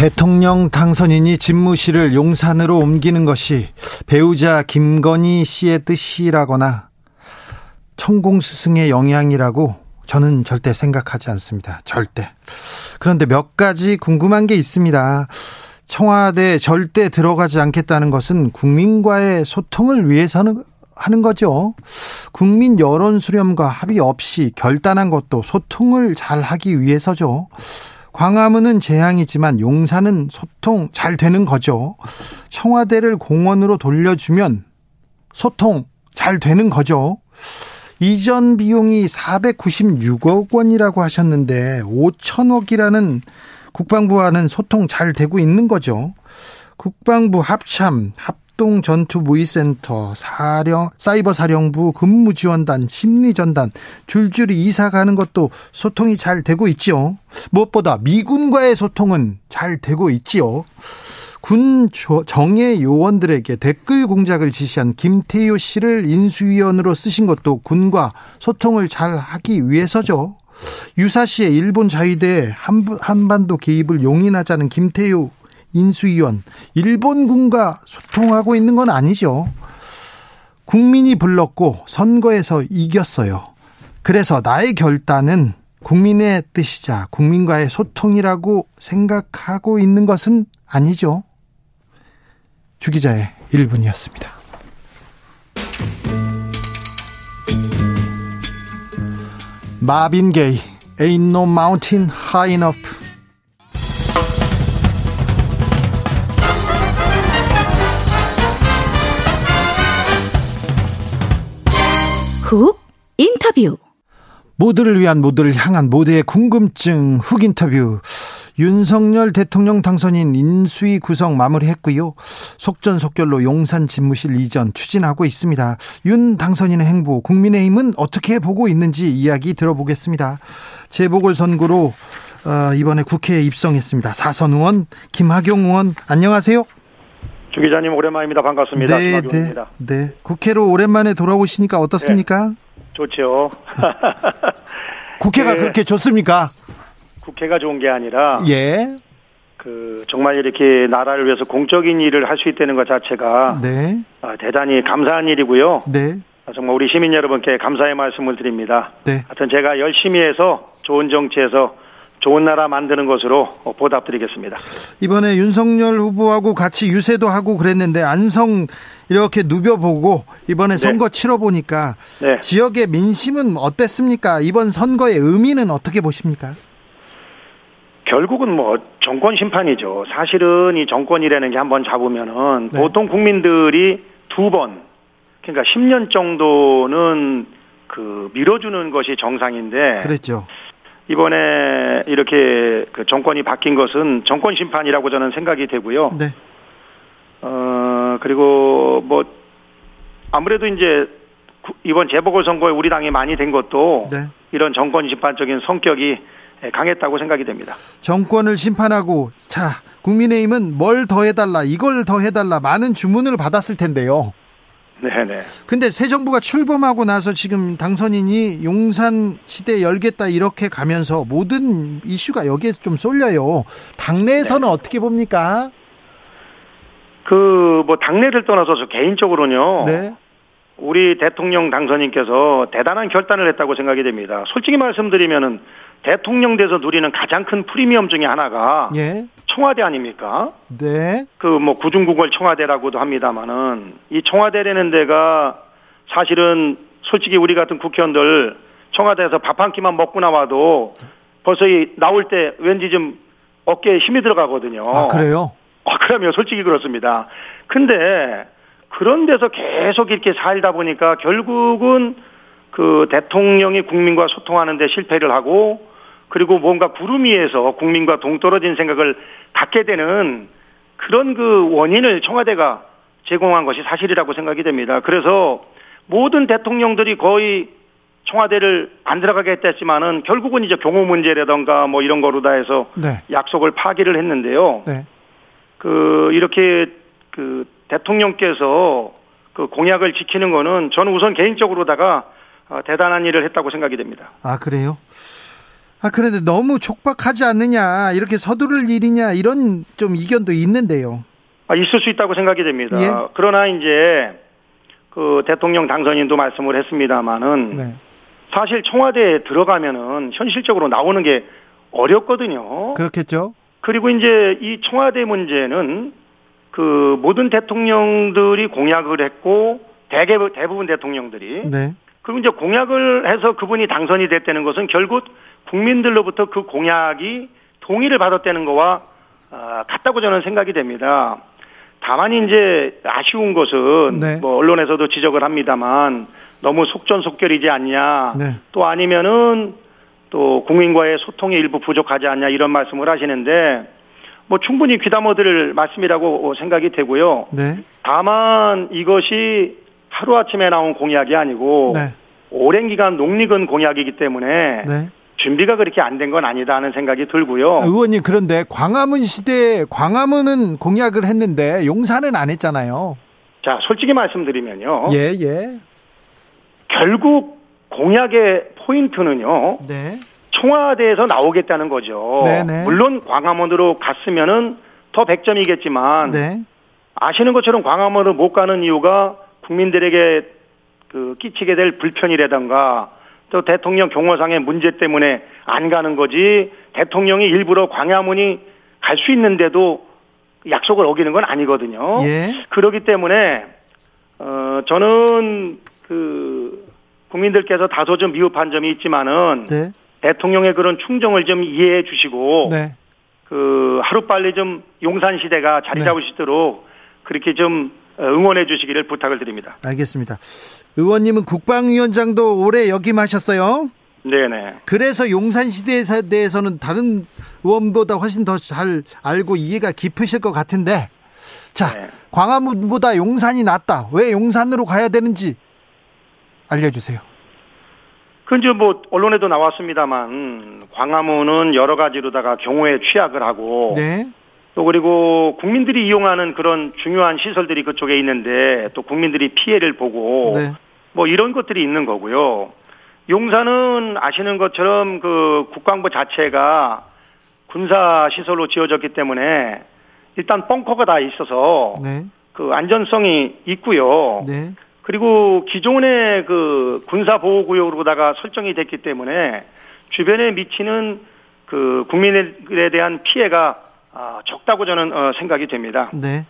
대통령 당선인이 집무실을 용산으로 옮기는 것이 배우자 김건희 씨의 뜻이라거나 천공 스승의 영향이라고 저는 절대 생각하지 않습니다. 절대. 그런데 몇 가지 궁금한 게 있습니다. 청와대 절대 들어가지 않겠다는 것은 국민과의 소통을 위해서는 하는 거죠. 국민 여론 수렴과 합의 없이 결단한 것도 소통을 잘 하기 위해서죠. 광화문은 재앙이지만 용산은 소통 잘 되는 거죠. 청와대를 공원으로 돌려주면 소통 잘 되는 거죠. 이전 비용이 496억 원이라고 하셨는데 5천억이라는 국방부와는 소통 잘 되고 있는 거죠. 국방부 합참, 합 동 전투 무위센터, 사령, 사이버 사령부, 근무 지원단, 심리 전단 줄줄이 이사 가는 것도 소통이 잘 되고 있지요. 무엇보다 미군과의 소통은 잘 되고 있지요. 군 정예 요원들에게 댓글 공작을 지시한 김태효 씨를 인수위원으로 쓰신 것도 군과 소통을 잘 하기 위해서죠. 유사시에 일본 자위대 한반도 개입을 용인하자는 김태효 인수위원, 일본군과 소통하고 있는 건 아니죠. 국민이 불렀고 선거에서 이겼어요. 그래서 나의 결단은 국민의 뜻이자 국민과의 소통이라고 생각하고 있는 것은 아니죠. 주기자의 1분이었습니다. 마빈 게이, Ain't No Mountain High Enough. 훅 인터뷰. 모두를 위한 모두를 향한 모두의 궁금증 훅 인터뷰. 윤석열 대통령 당선인 인수위 구성 마무리했고요. 속전속결로 용산 집무실 이전 추진하고 있습니다. 윤 당선인의 행보 국민의힘은 어떻게 보고 있는지 이야기 들어보겠습니다. 재보궐선거로 어, 이번에 국회에 입성했습니다. 사선 의원 김학용 의원 안녕하세요. 주 기자님 오랜만입니다. 반갑습니다. 네, 네, 네. 국회로 오랜만에 돌아오시니까 어떻습니까? 네, 좋죠. 국회가 네. 그렇게 좋습니까? 국회가 좋은 게 아니라 예. 그 정말 이렇게 나라를 위해서 공적인 일을 할 수 있다는 것 자체가 네. 아, 대단히 감사한 일이고요. 네. 아, 정말 우리 시민 여러분께 감사의 말씀을 드립니다. 네. 하여튼 제가 열심히 해서 좋은 정치에서 좋은 나라 만드는 것으로 보답드리겠습니다. 이번에 윤석열 후보하고 같이 유세도 하고 그랬는데 안성 이렇게 누벼보고 이번에 네. 선거 치러보니까 네. 지역의 민심은 어땠습니까? 이번 선거의 의미는 어떻게 보십니까? 결국은 뭐 정권 심판이죠. 사실은 이 정권이라는 게 한번 잡으면은 네. 보통 국민들이 두 번, 그러니까 10년 정도는 그 밀어주는 것이 정상인데. 그랬죠. 이번에 이렇게 그 정권이 바뀐 것은 정권 심판이라고 저는 생각이 되고요. 네. 어, 그리고 뭐 아무래도 이제 이번 재보궐선거에 우리 당이 많이 된 것도 네. 이런 정권 심판적인 성격이 강했다고 생각이 됩니다. 정권을 심판하고 자 국민의힘은 뭘 더 해달라 이걸 더 해달라 많은 주문을 받았을 텐데요. 네네. 근데 새 정부가 출범하고 나서 지금 당선인이 용산 시대 열겠다 이렇게 가면서 모든 이슈가 여기에 좀 쏠려요. 당내에서는 네. 어떻게 봅니까? 그 뭐 당내를 떠나서 저 개인적으로는요. 네. 우리 대통령 당선인께서 대단한 결단을 했다고 생각이 됩니다. 솔직히 말씀드리면은 대통령 돼서 누리는 가장 큰 프리미엄 중에 하나가 예. 청와대 아닙니까? 네. 그 뭐 구중국을 청와대라고도 합니다만은 이 청와대라는 데가 사실은 솔직히 우리 같은 국회의원들 청와대에서 밥 한 끼만 먹고 나와도 벌써 이 나올 때 왠지 좀 어깨에 힘이 들어가거든요. 아, 그래요? 아, 그러면 솔직히 그렇습니다. 근데 그런 데서 계속 이렇게 살다 보니까 결국은 그그 대통령이 국민과 소통하는데 실패를 하고 그리고 뭔가 구름 위에서 국민과 동떨어진 생각을 갖게 되는 그런 그 원인을 청와대가 제공한 것이 사실이라고 생각이 됩니다. 그래서 모든 대통령들이 거의 청와대를 안 들어가게 했지만은 결국은 이제 경호 문제라던가 뭐 이런 거로 다 해서 네. 약속을 파기를 했는데요. 네. 그 이렇게 그 대통령께서 그 공약을 지키는 거는 저는 우선 개인적으로다가 어, 대단한 일을 했다고 생각이 됩니다. 아 그래요? 아 그런데 너무 촉박하지 않느냐 이렇게 서두를 일이냐 이런 좀 이견도 있는데요. 아 있을 수 있다고 생각이 됩니다. 예? 그러나 이제 그 대통령 당선인도 말씀을 했습니다마는 네. 사실 청와대에 들어가면은 현실적으로 나오는 게 어렵거든요. 그렇겠죠. 그리고 이제 이 청와대 문제는 그 모든 대통령들이 공약을 했고 대개 대부분 대통령들이 네. 그리고 이제 공약을 해서 그분이 당선이 됐다는 것은 결국 국민들로부터 그 공약이 동의를 받았다는 거와 어, 같다고 저는 생각이 됩니다. 다만 이제 아쉬운 것은 네. 뭐 언론에서도 지적을 합니다만 너무 속전속결이지 않냐. 네. 또 아니면은 또 국민과의 소통이 일부 부족하지 않냐 이런 말씀을 하시는데 뭐 충분히 귀담아 들을 말씀이라고 생각이 되고요. 네. 다만 이것이 하루아침에 나온 공약이 아니고 네. 오랜 기간 농익은 공약이기 때문에 네. 준비가 그렇게 안 된 건 아니다 하는 생각이 들고요. 의원님 그런데 광화문 시대에 광화문은 공약을 했는데 용산은 안 했잖아요. 자, 솔직히 말씀드리면요. 예, 예. 결국 공약의 포인트는요. 네. 청와대에서 나오겠다는 거죠. 네네. 네. 물론 광화문으로 갔으면은 더 100점이겠지만 네. 아시는 것처럼 광화문으로 못 가는 이유가 국민들에게 그 끼치게 될 불편이라던가 또 대통령 경호상의 문제 때문에 안 가는 거지 대통령이 일부러 광화문이 갈 수 있는데도 약속을 어기는 건 아니거든요. 예. 그렇기 때문에 어 저는 그 국민들께서 다소 좀 미흡한 점이 있지만은 네. 대통령의 그런 충정을 좀 이해해 주시고 네. 그 하루 빨리 좀 용산 시대가 자리 네. 잡을 수 있도록 그렇게 좀 응원해 주시기를 부탁을 드립니다. 알겠습니다. 의원님은 국방위원장도 올해 역임하셨어요. 네네. 그래서 용산 시대에 대해서는 다른 의원보다 훨씬 더 잘 알고 이해가 깊으실 것 같은데, 자 네. 광화문보다 용산이 낫다. 왜 용산으로 가야 되는지 알려주세요. 근데 뭐 언론에도 나왔습니다만 광화문은 여러 가지로다가 경우에 취약을 하고 네. 또 그리고 국민들이 이용하는 그런 중요한 시설들이 그쪽에 있는데 또 국민들이 피해를 보고 네. 뭐 이런 것들이 있는 거고요. 용산은 아시는 것처럼 그 국방부 자체가 군사 시설로 지어졌기 때문에 일단 벙커가 다 있어서 네. 그 안전성이 있고요. 네. 그리고 기존의 그 군사 보호 구역으로다가 설정이 됐기 때문에 주변에 미치는 그 국민에 대한 피해가 아, 적다고 저는 어, 생각이 됩니다. 네.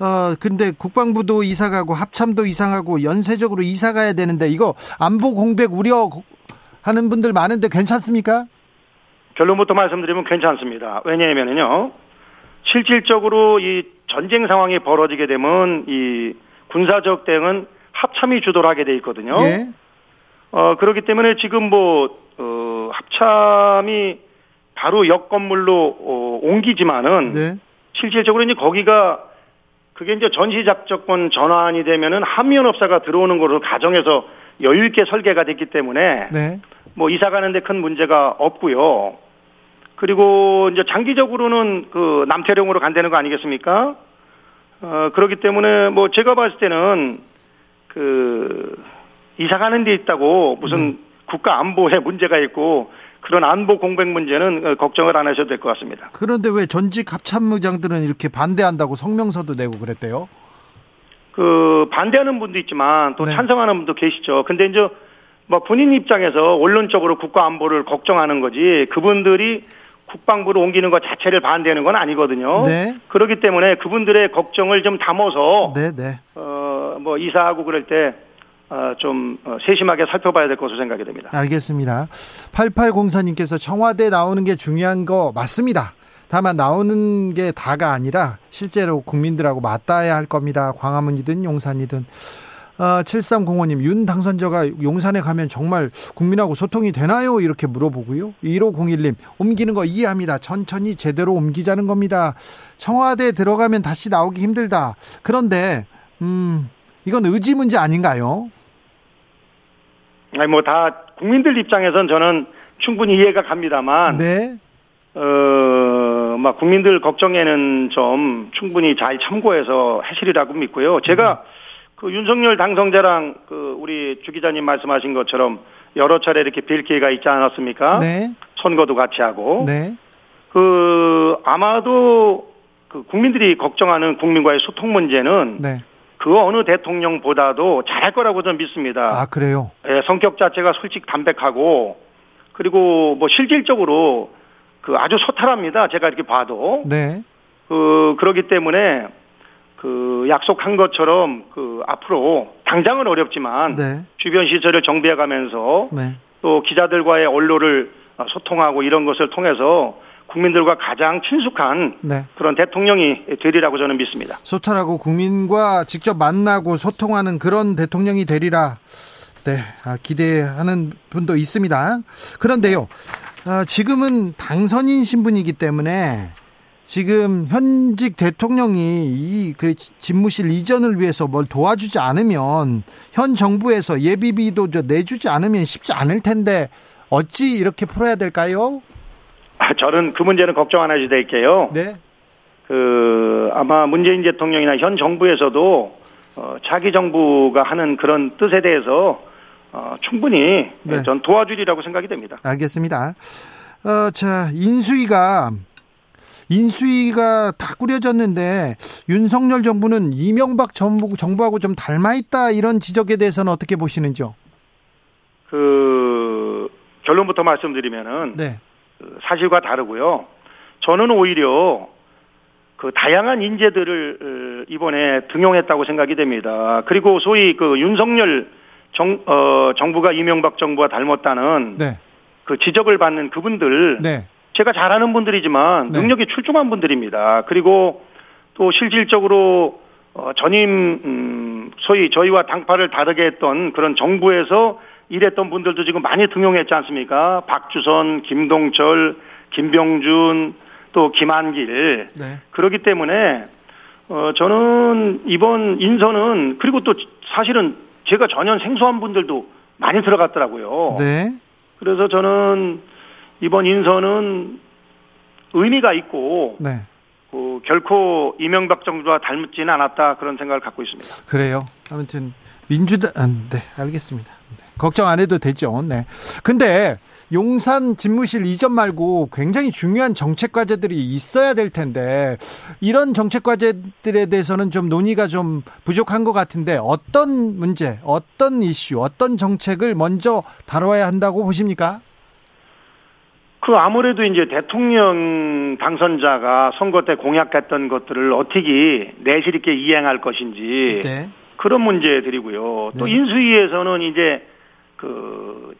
어, 근데 국방부도 이사 가고 합참도 이사 가고 연쇄적으로 이사 가야 되는데 이거 안보 공백 우려하는 분들 많은데 괜찮습니까? 결론부터 말씀드리면 괜찮습니다. 왜냐하면요. 실질적으로 이 전쟁 상황이 벌어지게 되면 이 군사적 대응은 합참이 주도를 하게 돼 있거든요. 예. 어, 그렇기 때문에 지금 뭐, 어, 합참이 바로 옆 건물로 어, 옮기지만은 네. 실질적으로 이제 거기가 그게 이제 전시 작전권 전환이 되면은 한미연업사가 들어오는 것으로 가정해서 여유 있게 설계가 됐기 때문에 네. 뭐 이사 가는데 큰 문제가 없고요. 그리고 이제 장기적으로는 그 남태령으로 간다는 거 아니겠습니까? 어 그렇기 때문에 뭐 제가 봤을 때는 그 이사 가는 데 있다고 무슨 음. 국가 안보에 문제가 있고 그런 안보 공백 문제는 어, 걱정을 안 하셔도 될 것 같습니다. 그런데 왜 전직 합참의장들은 이렇게 반대한다고 성명서도 내고 그랬대요? 그 반대하는 분도 있지만 또 네. 찬성하는 분도 계시죠. 근데 이제 뭐 본인 입장에서 원론적으로 국가 안보를 걱정하는 거지 그분들이 국방부로 옮기는 것 자체를 반대하는 건 아니거든요. 네. 그렇기 때문에 그분들의 걱정을 좀 담아서 네, 네. 어뭐 이사하고 그럴 때 어, 좀 어, 세심하게 살펴봐야 될 것으로 생각이 됩니다. 알겠습니다. 8804님께서 청와대 나오는 게 중요한 거 맞습니다. 다만 나오는 게 다가 아니라 실제로 국민들하고 맞닿아야 할 겁니다. 광화문이든 용산이든. 어, 7305님, 윤 당선자가 용산에 가면 정말 국민하고 소통이 되나요? 이렇게 물어보고요. 1501님, 옮기는 거 이해합니다. 천천히 제대로 옮기자는 겁니다. 청와대 들어가면 다시 나오기 힘들다. 그런데, 음, 이건 의지 문제 아닌가요? 아니, 뭐 다 국민들 입장에선 저는 충분히 이해가 갑니다만, 네. 어, 막 국민들 걱정에는 좀 충분히 잘 참고해서 하시리라고 믿고요. 제가 음. 그 윤석열 당선자랑 그 우리 주 기자님 말씀하신 것처럼 여러 차례 이렇게 뵐 기회가 있지 않았습니까? 네. 선거도 같이 하고. 네. 그 아마도 그 국민들이 걱정하는 국민과의 소통 문제는 네. 그 어느 대통령보다도 잘할 거라고 저는 믿습니다. 아, 그래요? 예, 성격 자체가 솔직 담백하고 그리고 뭐 실질적으로 그 아주 소탈합니다. 제가 이렇게 봐도 네. 그 그러기 때문에 그 약속한 것처럼 그 앞으로 당장은 어렵지만 네. 주변 시설을 정비해 가면서 네. 또 기자들과의 언로를 소통하고 이런 것을 통해서 국민들과 가장 친숙한 네. 그런 대통령이 되리라고 저는 믿습니다. 소탈하고 국민과 직접 만나고 소통하는 그런 대통령이 되리라. 네, 아, 기대하는 분도 있습니다. 그런데요, 아, 지금은 당선인 신분이기 때문에 지금 현직 대통령이 이 그 집무실 이전을 위해서 뭘 도와주지 않으면 현 정부에서 예비비도 저 내주지 않으면 쉽지 않을 텐데 어찌 이렇게 풀어야 될까요? 아, 저는 그 문제는 걱정 안 해도 될게요. 네, 그 아마 문재인 대통령이나 현 정부에서도 어, 자기 정부가 하는 그런 뜻에 대해서 어, 충분히 네. 전 도와주리라고 생각이 됩니다. 알겠습니다. 어, 자, 인수위가 인수위가 다 꾸려졌는데 윤석열 정부는 이명박 정부 정부하고 좀 닮아 있다 이런 지적에 대해서는 어떻게 보시는지요? 그 결론부터 말씀드리면은 네. 그 사실과 다르고요. 저는 오히려 그 다양한 인재들을 어, 이번에 등용했다고 생각이 됩니다. 그리고 소위 그 윤석열 정, 어, 정부가 이명박 정부와 닮았다는 네. 그 지적을 받는 그분들 네. 제가 잘하는 분들이지만 네. 능력이 출중한 분들입니다. 그리고 또 실질적으로 어, 전임 음, 소위 저희와 당파를 다르게 했던 그런 정부에서 일했던 분들도 지금 많이 등용했지 않습니까? 박주선, 김동철, 김병준, 또 김한길. 네. 그렇기 때문에 어, 저는 이번 인선은 그리고 또 사실은 제가 전혀 생소한 분들도 많이 들어갔더라고요. 네. 그래서 저는 이번 인선은 의미가 있고 네. 그 결코 이명박 정부와 닮지는 않았다 그런 생각을 갖고 있습니다. 그래요. 아무튼 민주당 아, 네, 알겠습니다. 네. 걱정 안 해도 되죠. 네. 근데 용산 집무실 이전 말고 굉장히 중요한 정책 과제들이 있어야 될 텐데 이런 정책 과제들에 대해서는 좀 논의가 좀 부족한 것 같은데 어떤 문제, 어떤 이슈, 어떤 정책을 먼저 다뤄야 한다고 보십니까? 그 아무래도 이제 대통령 당선자가 선거 때 공약했던 것들을 어떻게 내실 있게 이행할 것인지 네. 그런 문제들이고요. 또 네. 인수위에서는 이제 그,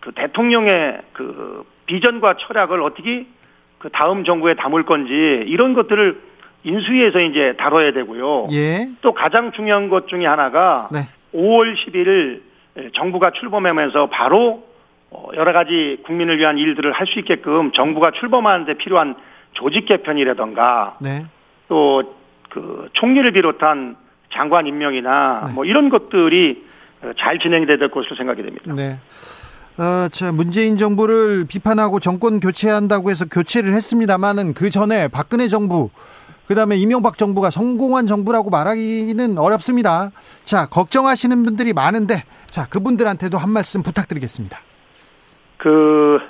그 대통령의 그 비전과 철학을 어떻게 그 다음 정부에 담을 건지 이런 것들을 인수위에서 이제 다뤄야 되고요. 예. 또 가장 중요한 것 중에 하나가 네. 5월 11일 정부가 출범하면서 바로 어, 여러 가지 국민을 위한 일들을 할 수 있게끔 정부가 출범하는데 필요한 조직 개편이라던가 네. 또그 총리를 비롯한 장관 임명이나 네. 뭐 이런 것들이 어, 잘 진행이 돼야 될 것으로 생각이 됩니다. 네. 어, 자, 문재인 정부를 비판하고 정권 교체한다고 해서 교체를 했습니다만은 그 전에 박근혜 정부, 그 다음에 이명박 정부가 성공한 정부라고 말하기는 어렵습니다. 자, 걱정하시는 분들이 많은데, 자, 그분들한테도 한 말씀 부탁드리겠습니다. 그,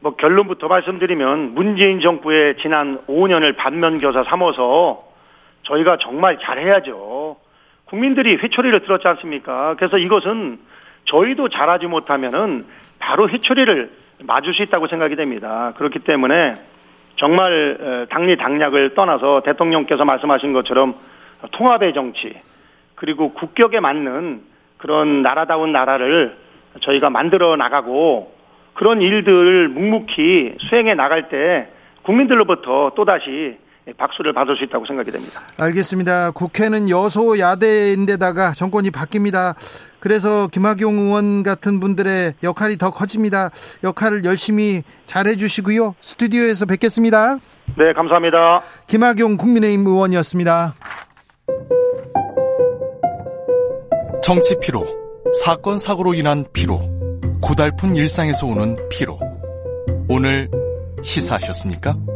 뭐 결론부터 말씀드리면 문재인 정부의 지난 5년을 반면교사 삼아서 저희가 정말 잘해야죠. 국민들이 회초리를 들었지 않습니까? 그래서 이것은 저희도 잘하지 못하면은 바로 회초리를 맞을 수 있다고 생각이 됩니다. 그렇기 때문에 정말 어, 당리 당략을 떠나서 대통령께서 말씀하신 것처럼 통합의 정치 그리고 국격에 맞는 그런 나라다운 나라를 저희가 만들어 나가고 그런 일들을 묵묵히 수행해 나갈 때 국민들로부터 또다시 박수를 받을 수 있다고 생각이 됩니다. 알겠습니다. 국회는 여소야대인데다가 정권이 바뀝니다. 그래서 김학용 의원 같은 분들의 역할이 더 커집니다. 역할을 열심히 잘해 주시고요. 스튜디오에서 뵙겠습니다. 네, 감사합니다. 김학용 국민의힘 의원이었습니다. 정치 피로, 사건 사고로 인한 피로, 고달픈 일상에서 오는 피로. 오늘 시사하셨습니까?